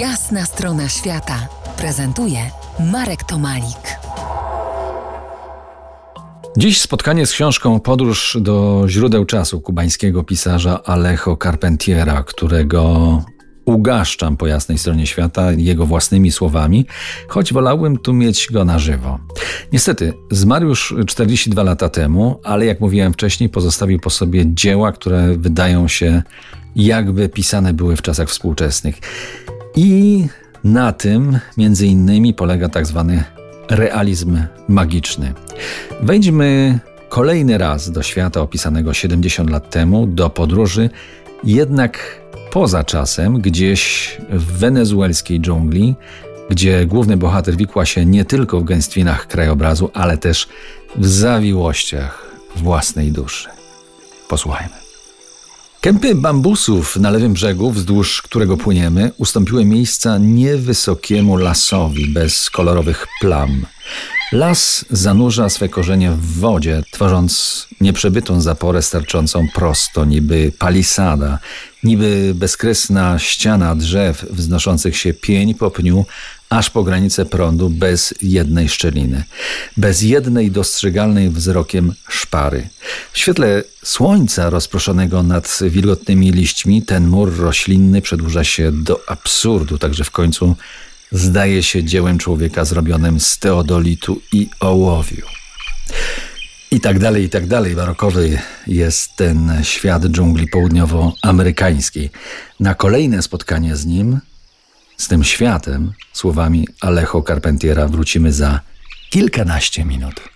Jasna strona świata prezentuje Marek Tomalik. Dziś spotkanie z książką Podróż do źródeł czasu kubańskiego pisarza Alejo Carpentiera, którego ugaszczam po jasnej stronie świata jego własnymi słowami, choć wolałbym tu mieć go na żywo. Niestety, zmarł już 42 lata temu, ale jak mówiłem wcześniej, pozostawił po sobie dzieła, które wydają się jakby pisane były w czasach współczesnych. I na tym między innymi polega tak zwany realizm magiczny. Wejdźmy kolejny raz do świata opisanego 70 lat temu, do podróży, jednak poza czasem, gdzieś w wenezuelskiej dżungli, gdzie główny bohater wikła się nie tylko w gęstwinach krajobrazu, ale też w zawiłościach własnej duszy. Posłuchajmy. Kępy bambusów na lewym brzegu, wzdłuż którego płyniemy, ustąpiły miejsca niewysokiemu lasowi bez kolorowych plam. Las zanurza swe korzenie w wodzie, tworząc nieprzebytą zaporę starczącą prosto, niby palisada, niby bezkresna ściana drzew wznoszących się pień po pniu, aż po granicę prądu bez jednej szczeliny, bez jednej dostrzegalnej wzrokiem szpary. W świetle słońca rozproszonego nad wilgotnymi liśćmi ten mur roślinny przedłuża się do absurdu, także w końcu zdaje się dziełem człowieka zrobionym z teodolitu i ołowiu. I tak dalej, i tak dalej. Barokowy jest ten świat dżungli południowoamerykańskiej. Na kolejne spotkanie z nim, z tym światem, słowami Alejo Carpentiera, wrócimy za kilkanaście minut.